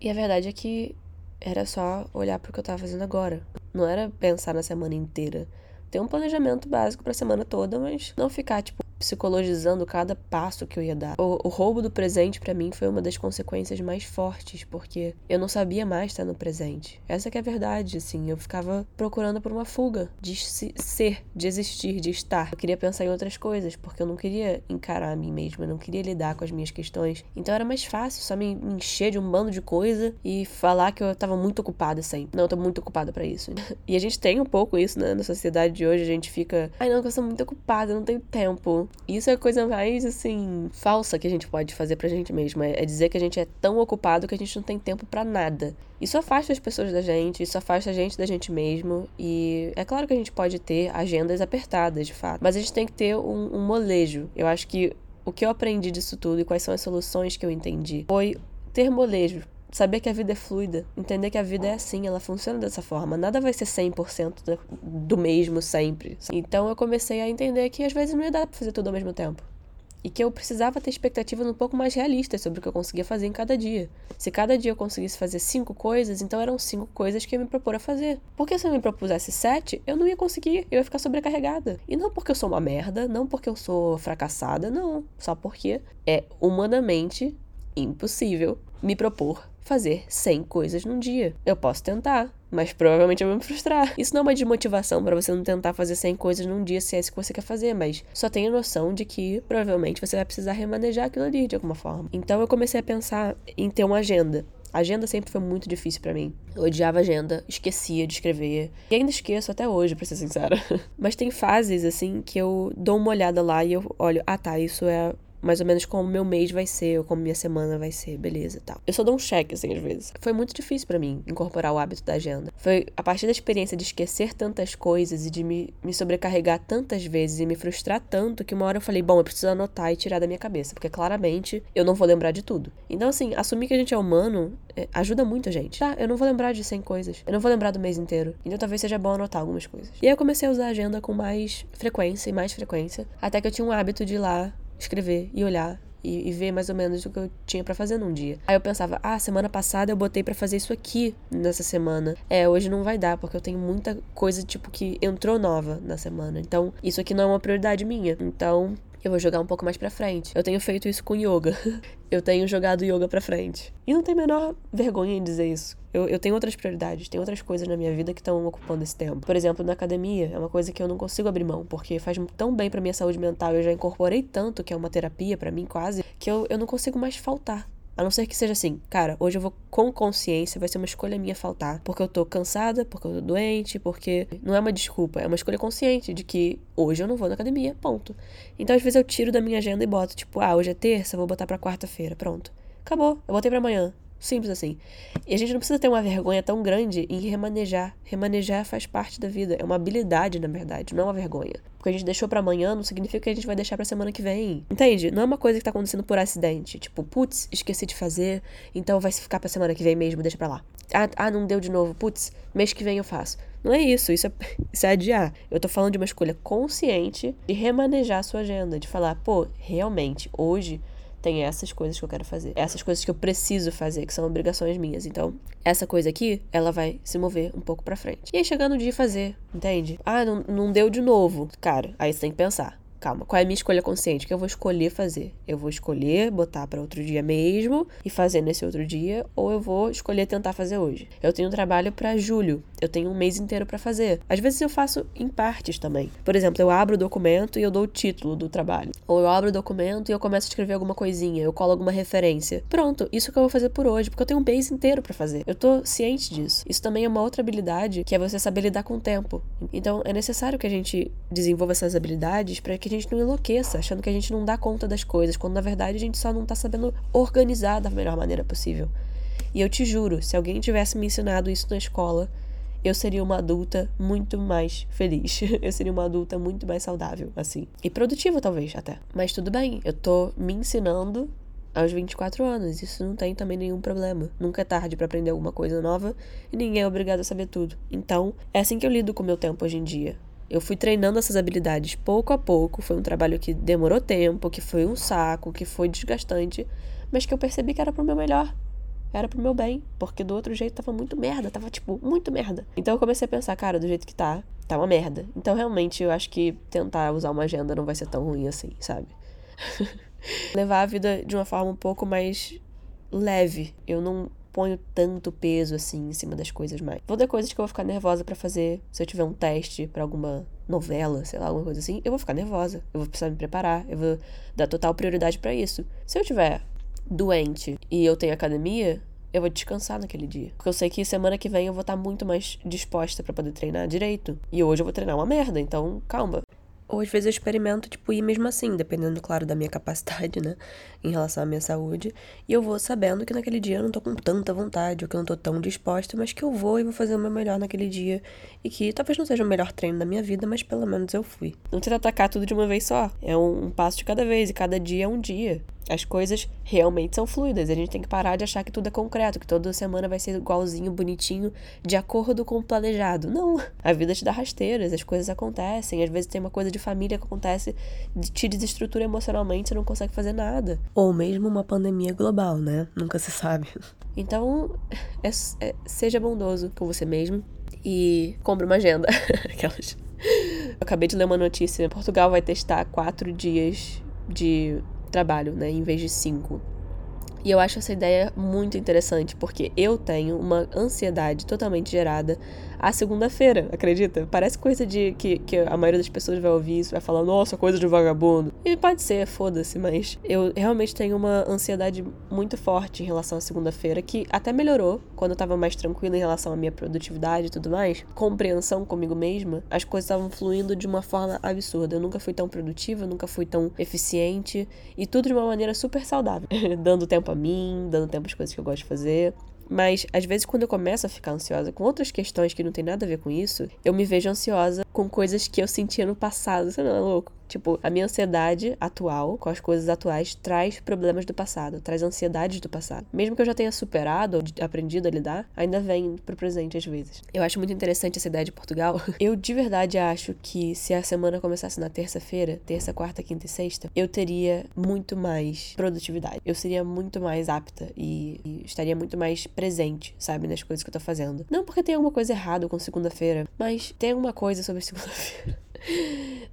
E a verdade é que era só olhar pro que eu tava fazendo agora. Não era pensar na semana inteira. Ter um planejamento básico pra semana toda, mas não ficar, tipo, psicologizando cada passo que eu ia dar. O, o roubo do presente para mim foi uma das consequências mais fortes, porque eu não sabia mais estar no presente. Essa que é a verdade, assim, eu ficava procurando por uma fuga de se, ser, de existir, de estar. Eu queria pensar em outras coisas, porque eu não queria encarar a mim mesma, eu não queria lidar com as minhas questões. Então era mais fácil só me, me encher de um bando de coisa e falar que eu tava muito ocupada sempre. Não, eu tô muito ocupada para isso. e a gente tem um pouco isso, né, na sociedade de hoje, a gente fica, ai não, eu sou muito ocupada, não tenho tempo. Isso é a coisa mais, assim, falsa que a gente pode fazer pra gente mesmo. É, é dizer que a gente é tão ocupado que a gente não tem tempo para nada. Isso afasta as pessoas da gente, isso afasta a gente da gente mesmo. E é claro que a gente pode ter agendas apertadas, de fato. Mas a gente tem que ter um, um molejo. Eu acho que o que eu aprendi disso tudo e quais são as soluções que eu entendi foi ter molejo saber que a vida é fluida, entender que a vida é assim, ela funciona dessa forma. Nada vai ser 100% do mesmo sempre. Então eu comecei a entender que às vezes não ia dar pra fazer tudo ao mesmo tempo. E que eu precisava ter expectativas um pouco mais realistas sobre o que eu conseguia fazer em cada dia. Se cada dia eu conseguisse fazer cinco coisas, então eram cinco coisas que eu me propor a fazer. Porque se eu me propusesse sete, eu não ia conseguir, eu ia ficar sobrecarregada. E não porque eu sou uma merda, não porque eu sou fracassada, não. Só porque é humanamente impossível me propor fazer 100 coisas num dia. Eu posso tentar, mas provavelmente eu vou me frustrar. Isso não é uma desmotivação para você não tentar fazer 100 coisas num dia se é isso que você quer fazer, mas só tenha noção de que provavelmente você vai precisar remanejar aquilo ali de alguma forma. Então eu comecei a pensar em ter uma agenda. Agenda sempre foi muito difícil para mim. Eu odiava agenda, esquecia de escrever. E ainda esqueço até hoje, pra ser sincera. Mas tem fases, assim, que eu dou uma olhada lá e eu olho, ah tá, isso é mais ou menos como meu mês vai ser, ou como minha semana vai ser, beleza tal. Eu só dou um cheque, assim, às vezes. Foi muito difícil para mim incorporar o hábito da agenda. Foi a partir da experiência de esquecer tantas coisas e de me, me sobrecarregar tantas vezes e me frustrar tanto que uma hora eu falei, bom, eu preciso anotar e tirar da minha cabeça, porque claramente eu não vou lembrar de tudo. Então, assim, assumir que a gente é humano é, ajuda muito a gente. Tá, eu não vou lembrar de 100 coisas. Eu não vou lembrar do mês inteiro. Então talvez seja bom anotar algumas coisas. E aí eu comecei a usar a agenda com mais frequência e mais frequência, até que eu tinha um hábito de ir lá escrever e olhar e, e, ver mais ou menos o que eu tinha para fazer num dia. Aí eu pensava, ah, semana passada eu botei para fazer isso aqui nessa semana. É, hoje não vai dar, porque eu tenho muita coisa, tipo, que entrou nova na semana. Então, isso aqui não é uma prioridade minha. Então, eu vou jogar um pouco mais pra frente. Eu tenho feito isso com yoga. eu tenho jogado yoga pra frente. E não tem menor vergonha em dizer isso. Eu, eu tenho outras prioridades, tem outras coisas na minha vida que estão ocupando esse tempo. Por exemplo, na academia, é uma coisa que eu não consigo abrir mão, porque faz tão bem pra minha saúde mental. Eu já incorporei tanto, que é uma terapia para mim quase, que eu, eu não consigo mais faltar. A não ser que seja assim, cara, hoje eu vou com consciência, vai ser uma escolha minha faltar. Porque eu tô cansada, porque eu tô doente, porque. Não é uma desculpa, é uma escolha consciente de que hoje eu não vou na academia, ponto. Então às vezes eu tiro da minha agenda e boto, tipo, ah, hoje é terça, vou botar pra quarta-feira, pronto. Acabou, eu botei pra amanhã. Simples assim. E a gente não precisa ter uma vergonha tão grande em remanejar. Remanejar faz parte da vida. É uma habilidade, na verdade, não é uma vergonha. Porque a gente deixou para amanhã não significa que a gente vai deixar pra semana que vem. Entende? Não é uma coisa que tá acontecendo por acidente. Tipo, putz, esqueci de fazer, então vai ficar pra semana que vem mesmo, deixa pra lá. Ah, ah não deu de novo. Putz, mês que vem eu faço. Não é isso, isso é, isso é adiar. Eu tô falando de uma escolha consciente de remanejar a sua agenda, de falar, pô, realmente, hoje tem essas coisas que eu quero fazer, essas coisas que eu preciso fazer, que são obrigações minhas. Então, essa coisa aqui, ela vai se mover um pouco para frente. E aí, chegando o dia de fazer, entende? Ah, não, não deu de novo. Cara, aí você tem que pensar calma, qual é a minha escolha consciente? O que eu vou escolher fazer? Eu vou escolher botar para outro dia mesmo e fazer nesse outro dia, ou eu vou escolher tentar fazer hoje? Eu tenho um trabalho para julho, eu tenho um mês inteiro para fazer. Às vezes eu faço em partes também. Por exemplo, eu abro o documento e eu dou o título do trabalho. Ou eu abro o documento e eu começo a escrever alguma coisinha, eu colo alguma referência. Pronto, isso que eu vou fazer por hoje, porque eu tenho um mês inteiro para fazer. Eu tô ciente disso. Isso também é uma outra habilidade, que é você saber lidar com o tempo. Então, é necessário que a gente desenvolva essas habilidades para que a gente não enlouqueça, achando que a gente não dá conta das coisas, quando na verdade a gente só não tá sabendo organizar da melhor maneira possível. E eu te juro, se alguém tivesse me ensinado isso na escola, eu seria uma adulta muito mais feliz. eu seria uma adulta muito mais saudável, assim. E produtiva, talvez, até. Mas tudo bem, eu tô me ensinando aos 24 anos. Isso não tem também nenhum problema. Nunca é tarde para aprender alguma coisa nova e ninguém é obrigado a saber tudo. Então, é assim que eu lido com o meu tempo hoje em dia. Eu fui treinando essas habilidades pouco a pouco. Foi um trabalho que demorou tempo, que foi um saco, que foi desgastante, mas que eu percebi que era pro meu melhor. Era pro meu bem, porque do outro jeito tava muito merda, tava tipo muito merda. Então eu comecei a pensar, cara, do jeito que tá, tá uma merda. Então realmente eu acho que tentar usar uma agenda não vai ser tão ruim assim, sabe? Levar a vida de uma forma um pouco mais leve. Eu não ponho tanto peso assim em cima das coisas mais. Vou ter coisas que eu vou ficar nervosa para fazer. Se eu tiver um teste para alguma novela, sei lá, alguma coisa assim, eu vou ficar nervosa. Eu vou precisar me preparar. Eu vou dar total prioridade para isso. Se eu tiver doente e eu tenho academia, eu vou descansar naquele dia. Porque eu sei que semana que vem eu vou estar muito mais disposta para poder treinar direito. E hoje eu vou treinar uma merda, então calma. Ou às vezes eu experimento, tipo, ir mesmo assim, dependendo, claro, da minha capacidade, né? Em relação à minha saúde. E eu vou sabendo que naquele dia eu não tô com tanta vontade, ou que eu não tô tão disposta, mas que eu vou e vou fazer o meu melhor naquele dia. E que talvez não seja o melhor treino da minha vida, mas pelo menos eu fui. Não tenta atacar tudo de uma vez só. É um, um passo de cada vez, e cada dia é um dia as coisas realmente são fluidas. A gente tem que parar de achar que tudo é concreto, que toda semana vai ser igualzinho, bonitinho, de acordo com o planejado. Não. A vida te dá rasteiras, as coisas acontecem. Às vezes tem uma coisa de família que acontece, te desestrutura emocionalmente, você não consegue fazer nada. Ou mesmo uma pandemia global, né? Nunca se sabe. Então, é, é, seja bondoso com você mesmo e compre uma agenda. Aquelas. Eu acabei de ler uma notícia. Portugal vai testar quatro dias de trabalho, né, em vez de cinco. E eu acho essa ideia muito interessante, porque eu tenho uma ansiedade totalmente gerada à segunda-feira, acredita? Parece coisa de que, que a maioria das pessoas vai ouvir isso, vai falar, nossa, coisa de vagabundo. E pode ser, foda-se, mas eu realmente tenho uma ansiedade muito forte em relação à segunda-feira, que até melhorou quando eu tava mais tranquila em relação à minha produtividade e tudo mais. Compreensão comigo mesma, as coisas estavam fluindo de uma forma absurda. Eu nunca fui tão produtiva, nunca fui tão eficiente e tudo de uma maneira super saudável, dando tempo a mim, dando tempo às coisas que eu gosto de fazer. Mas às vezes quando eu começo a ficar ansiosa com outras questões que não tem nada a ver com isso, eu me vejo ansiosa com coisas que eu sentia no passado. Você não é louco? Tipo, a minha ansiedade atual, com as coisas atuais, traz problemas do passado, traz ansiedades do passado. Mesmo que eu já tenha superado ou aprendido a lidar, ainda vem pro presente às vezes. Eu acho muito interessante essa ideia de Portugal. Eu de verdade acho que se a semana começasse na terça-feira, terça, quarta, quinta e sexta, eu teria muito mais produtividade. Eu seria muito mais apta e, e estaria muito mais presente, sabe, nas coisas que eu tô fazendo. Não porque tem alguma coisa errada com segunda-feira, mas tem alguma coisa sobre segunda-feira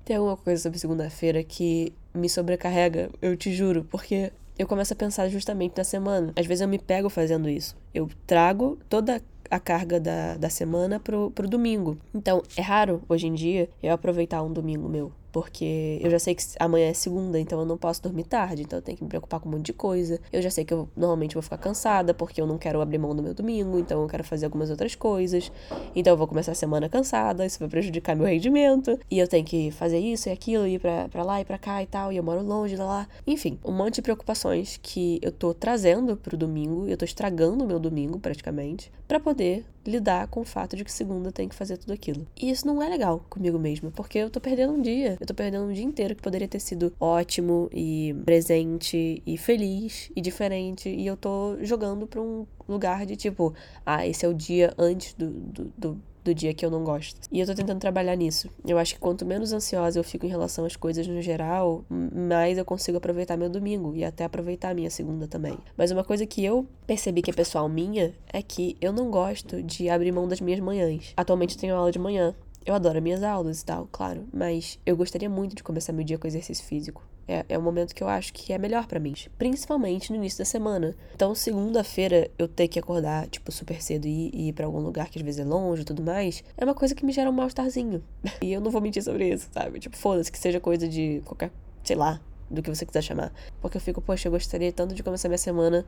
tem alguma coisa sobre segunda-feira que me sobrecarrega, eu te juro, porque eu começo a pensar justamente na semana. Às vezes eu me pego fazendo isso. Eu trago toda a carga da, da semana pro, pro domingo. Então, é raro hoje em dia eu aproveitar um domingo meu porque eu já sei que amanhã é segunda, então eu não posso dormir tarde, então eu tenho que me preocupar com um monte de coisa. Eu já sei que eu normalmente vou ficar cansada, porque eu não quero abrir mão do meu domingo, então eu quero fazer algumas outras coisas. Então eu vou começar a semana cansada, isso vai prejudicar meu rendimento, e eu tenho que fazer isso e aquilo, ir pra, lá e pra cá e tal, e eu moro longe, lá lá. Enfim, um monte de preocupações que eu tô trazendo pro domingo, e eu tô estragando o meu domingo praticamente, para poder lidar com o fato de que segunda tem que fazer tudo aquilo. E isso não é legal comigo mesma, porque eu tô perdendo um dia. Eu tô perdendo um dia inteiro que poderia ter sido ótimo e presente e feliz e diferente. E eu tô jogando pra um lugar de tipo, ah, esse é o dia antes do, do, do do dia que eu não gosto. E eu tô tentando trabalhar nisso. Eu acho que quanto menos ansiosa eu fico em relação às coisas no geral, mais eu consigo aproveitar meu domingo e até aproveitar a minha segunda também. Mas uma coisa que eu percebi que é pessoal minha é que eu não gosto de abrir mão das minhas manhãs. Atualmente eu tenho aula de manhã. Eu adoro minhas aulas e tal, claro, mas eu gostaria muito de começar meu dia com exercício físico. É, é o momento que eu acho que é melhor para mim, principalmente no início da semana. Então, segunda-feira eu ter que acordar, tipo, super cedo e, e ir para algum lugar que às vezes é longe e tudo mais, é uma coisa que me gera um mal-estarzinho. e eu não vou mentir sobre isso, sabe? Tipo, foda-se, que seja coisa de qualquer, sei lá, do que você quiser chamar. Porque eu fico, poxa, eu gostaria tanto de começar minha semana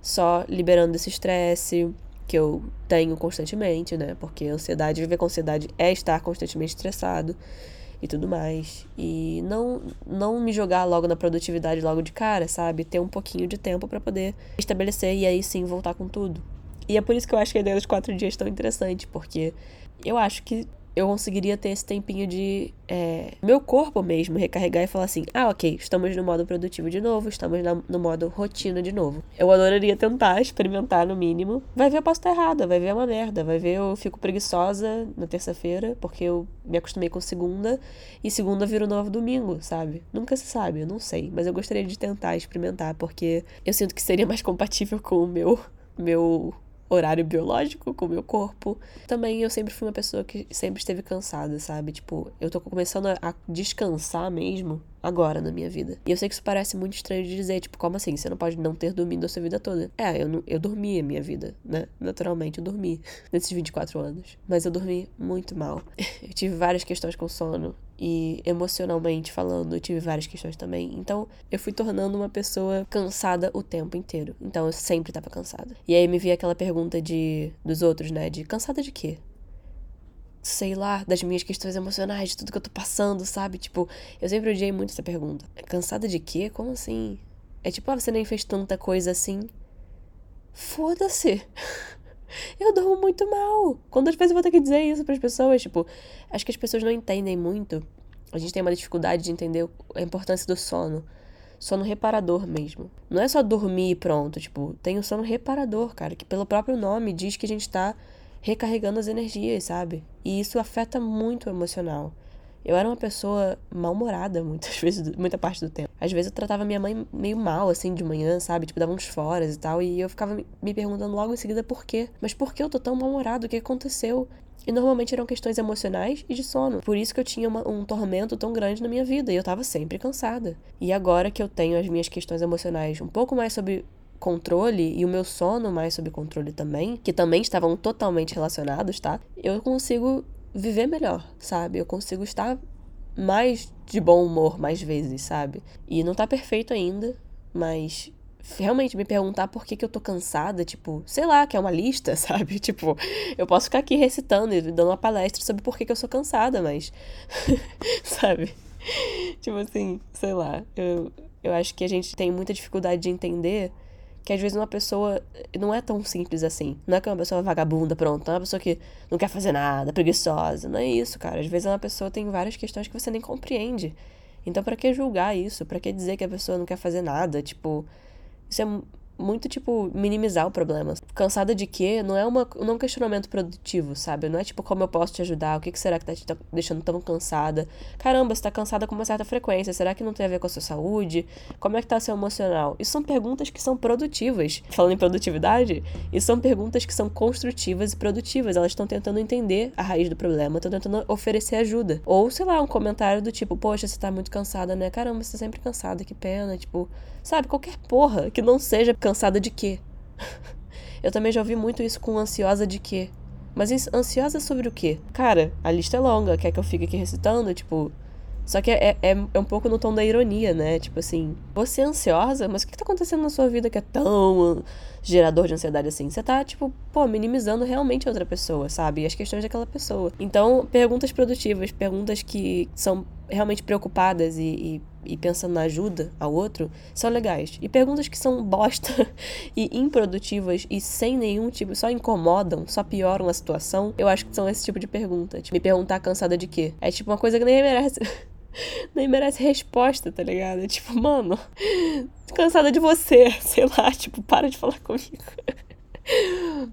só liberando esse estresse que eu tenho constantemente, né? Porque ansiedade, viver com ansiedade é estar constantemente estressado e tudo mais. E não não me jogar logo na produtividade logo de cara, sabe? Ter um pouquinho de tempo para poder estabelecer e aí sim voltar com tudo. E é por isso que eu acho que a ideia dos quatro dias é tão interessante, porque eu acho que eu conseguiria ter esse tempinho de é, meu corpo mesmo recarregar e falar assim: ah, ok, estamos no modo produtivo de novo, estamos na, no modo rotina de novo. Eu adoraria tentar, experimentar no mínimo. Vai ver, eu posso estar errada, vai ver é uma merda, vai ver eu fico preguiçosa na terça-feira, porque eu me acostumei com segunda, e segunda vira o novo domingo, sabe? Nunca se sabe, eu não sei, mas eu gostaria de tentar experimentar, porque eu sinto que seria mais compatível com o meu. meu horário biológico com o meu corpo. Também eu sempre fui uma pessoa que sempre esteve cansada, sabe? Tipo, eu tô começando a descansar mesmo agora na minha vida. E eu sei que isso parece muito estranho de dizer, tipo, como assim? Você não pode não ter dormido a sua vida toda. É, eu, eu dormi a minha vida, né? Naturalmente, eu dormi nesses 24 anos. Mas eu dormi muito mal. Eu tive várias questões com sono. E emocionalmente falando, eu tive várias questões também. Então, eu fui tornando uma pessoa cansada o tempo inteiro. Então, eu sempre tava cansada. E aí me via aquela pergunta de dos outros, né? De cansada de quê? Sei lá, das minhas questões emocionais, de tudo que eu tô passando, sabe? Tipo, eu sempre odiei muito essa pergunta. Cansada de quê? Como assim? É tipo, ah, você nem fez tanta coisa assim. Foda-se. Eu durmo muito mal. Quantas vezes eu vou ter que dizer isso para as pessoas? Tipo, acho que as pessoas não entendem muito. A gente tem uma dificuldade de entender a importância do sono. Sono reparador mesmo. Não é só dormir e pronto. Tipo, tem o sono reparador, cara, que pelo próprio nome diz que a gente tá recarregando as energias, sabe? E isso afeta muito o emocional. Eu era uma pessoa mal-humorada muitas vezes, muita parte do tempo. Às vezes eu tratava minha mãe meio mal, assim, de manhã, sabe? Tipo, dava uns foras e tal. E eu ficava me perguntando logo em seguida por quê. Mas por que eu tô tão mal-humorado? O que aconteceu? E normalmente eram questões emocionais e de sono. Por isso que eu tinha uma, um tormento tão grande na minha vida. E eu tava sempre cansada. E agora que eu tenho as minhas questões emocionais um pouco mais sob controle e o meu sono mais sob controle também, que também estavam totalmente relacionados, tá? Eu consigo viver melhor, sabe? Eu consigo estar mais de bom humor mais vezes, sabe? E não tá perfeito ainda, mas realmente me perguntar por que, que eu tô cansada, tipo, sei lá, que é uma lista, sabe? Tipo, eu posso ficar aqui recitando e dando uma palestra sobre por que, que eu sou cansada, mas. sabe? tipo assim, sei lá. Eu, eu acho que a gente tem muita dificuldade de entender que às vezes uma pessoa não é tão simples assim. Não é que é uma pessoa vagabunda, pronto. É uma pessoa que não quer fazer nada, preguiçosa. Não é isso, cara. Às vezes uma pessoa tem várias questões que você nem compreende. Então, para que julgar isso? Para que dizer que a pessoa não quer fazer nada? Tipo, isso é muito, tipo, minimizar o problema. Cansada de quê? Não é, uma, não é um questionamento produtivo, sabe? Não é tipo, como eu posso te ajudar? O que, que será que tá te deixando tão cansada? Caramba, você tá cansada com uma certa frequência. Será que não tem a ver com a sua saúde? Como é que tá seu emocional? Isso são perguntas que são produtivas. Falando em produtividade, isso são perguntas que são construtivas e produtivas. Elas estão tentando entender a raiz do problema, estão tentando oferecer ajuda. Ou, sei lá, um comentário do tipo, poxa, você tá muito cansada, né? Caramba, você tá sempre cansada, que pena. Tipo, sabe? Qualquer porra que não seja cansada de quê? Eu também já ouvi muito isso com ansiosa de quê? Mas ansiosa sobre o quê? Cara, a lista é longa, quer que eu fique aqui recitando? Tipo. Só que é, é, é um pouco no tom da ironia, né? Tipo assim, você é ansiosa, mas o que tá acontecendo na sua vida que é tão gerador de ansiedade assim? Você tá, tipo, pô, minimizando realmente a outra pessoa, sabe? E as questões daquela pessoa. Então, perguntas produtivas, perguntas que são realmente preocupadas e, e e pensando na ajuda ao outro são legais. E perguntas que são bosta e improdutivas e sem nenhum tipo, só incomodam, só pioram a situação, eu acho que são esse tipo de pergunta. Tipo, me perguntar cansada de quê? É tipo uma coisa que nem merece. nem merece resposta, tá ligado? É tipo, mano, cansada de você, sei lá, tipo, para de falar comigo.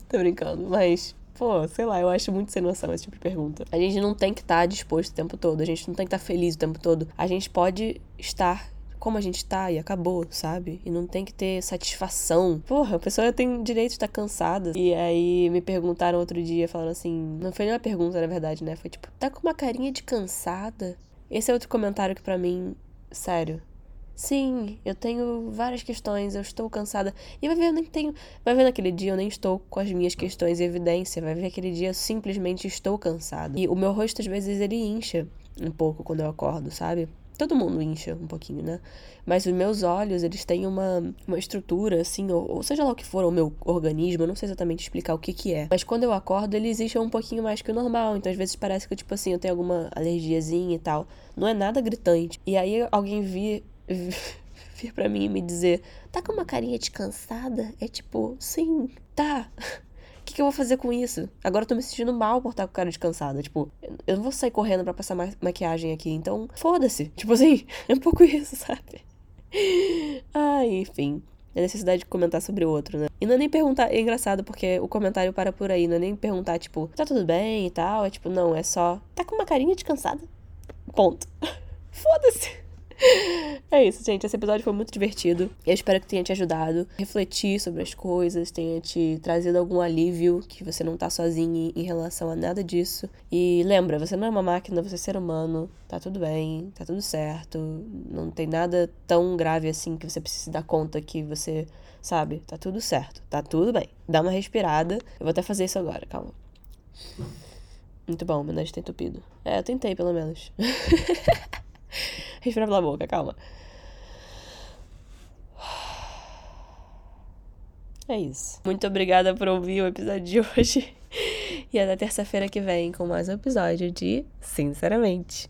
Tô brincando, mas Pô, sei lá, eu acho muito sem noção esse tipo de pergunta. A gente não tem que estar tá disposto o tempo todo, a gente não tem que estar tá feliz o tempo todo. A gente pode estar como a gente tá e acabou, sabe? E não tem que ter satisfação. Porra, a pessoa tem direito de estar cansada. E aí me perguntaram outro dia, falando assim. Não foi nenhuma pergunta, na verdade, né? Foi tipo, tá com uma carinha de cansada? Esse é outro comentário que para mim, sério, Sim, eu tenho várias questões, eu estou cansada. E vai ver, eu nem tenho. Vai ver naquele dia, eu nem estou com as minhas questões em evidência. Vai ver aquele dia, eu simplesmente estou cansada. E o meu rosto, às vezes, ele incha um pouco quando eu acordo, sabe? Todo mundo incha um pouquinho, né? Mas os meus olhos, eles têm uma, uma estrutura, assim, ou, ou seja lá o que for, o meu organismo, eu não sei exatamente explicar o que que é. Mas quando eu acordo, eles incham um pouquinho mais que o normal. Então, às vezes, parece que, tipo assim, eu tenho alguma alergiazinha e tal. Não é nada gritante. E aí, alguém vir vir para mim e me dizer: tá com uma carinha de cansada? É tipo, sim, tá. O que, que, eu vou fazer com isso? Agora eu tô me sentindo mal por estar com cara de cansada. Tipo, eu não vou sair correndo para passar ma maquiagem aqui, então foda-se. Tipo assim, é um pouco isso, sabe? Ah, enfim. A necessidade de comentar sobre o outro, né? E não é nem perguntar. É engraçado porque o comentário para por aí. Não é nem perguntar, tipo, tá tudo bem e tal. É tipo, não, é só. Tá com uma carinha de cansada? Ponto. Foda-se. É isso, gente. Esse episódio foi muito divertido. Eu espero que tenha te ajudado a refletir sobre as coisas, tenha te trazido algum alívio, que você não tá sozinho em relação a nada disso. E lembra, você não é uma máquina, você é ser humano. Tá tudo bem, tá tudo certo. Não tem nada tão grave assim que você precise dar conta que você, sabe, tá tudo certo. Tá tudo bem. Dá uma respirada. Eu vou até fazer isso agora, calma. Muito bom, nariz tá entupido. É, eu tentei pelo menos. Respira pela boca, calma. É isso. Muito obrigada por ouvir o episódio de hoje. E até terça-feira que vem com mais um episódio de Sinceramente.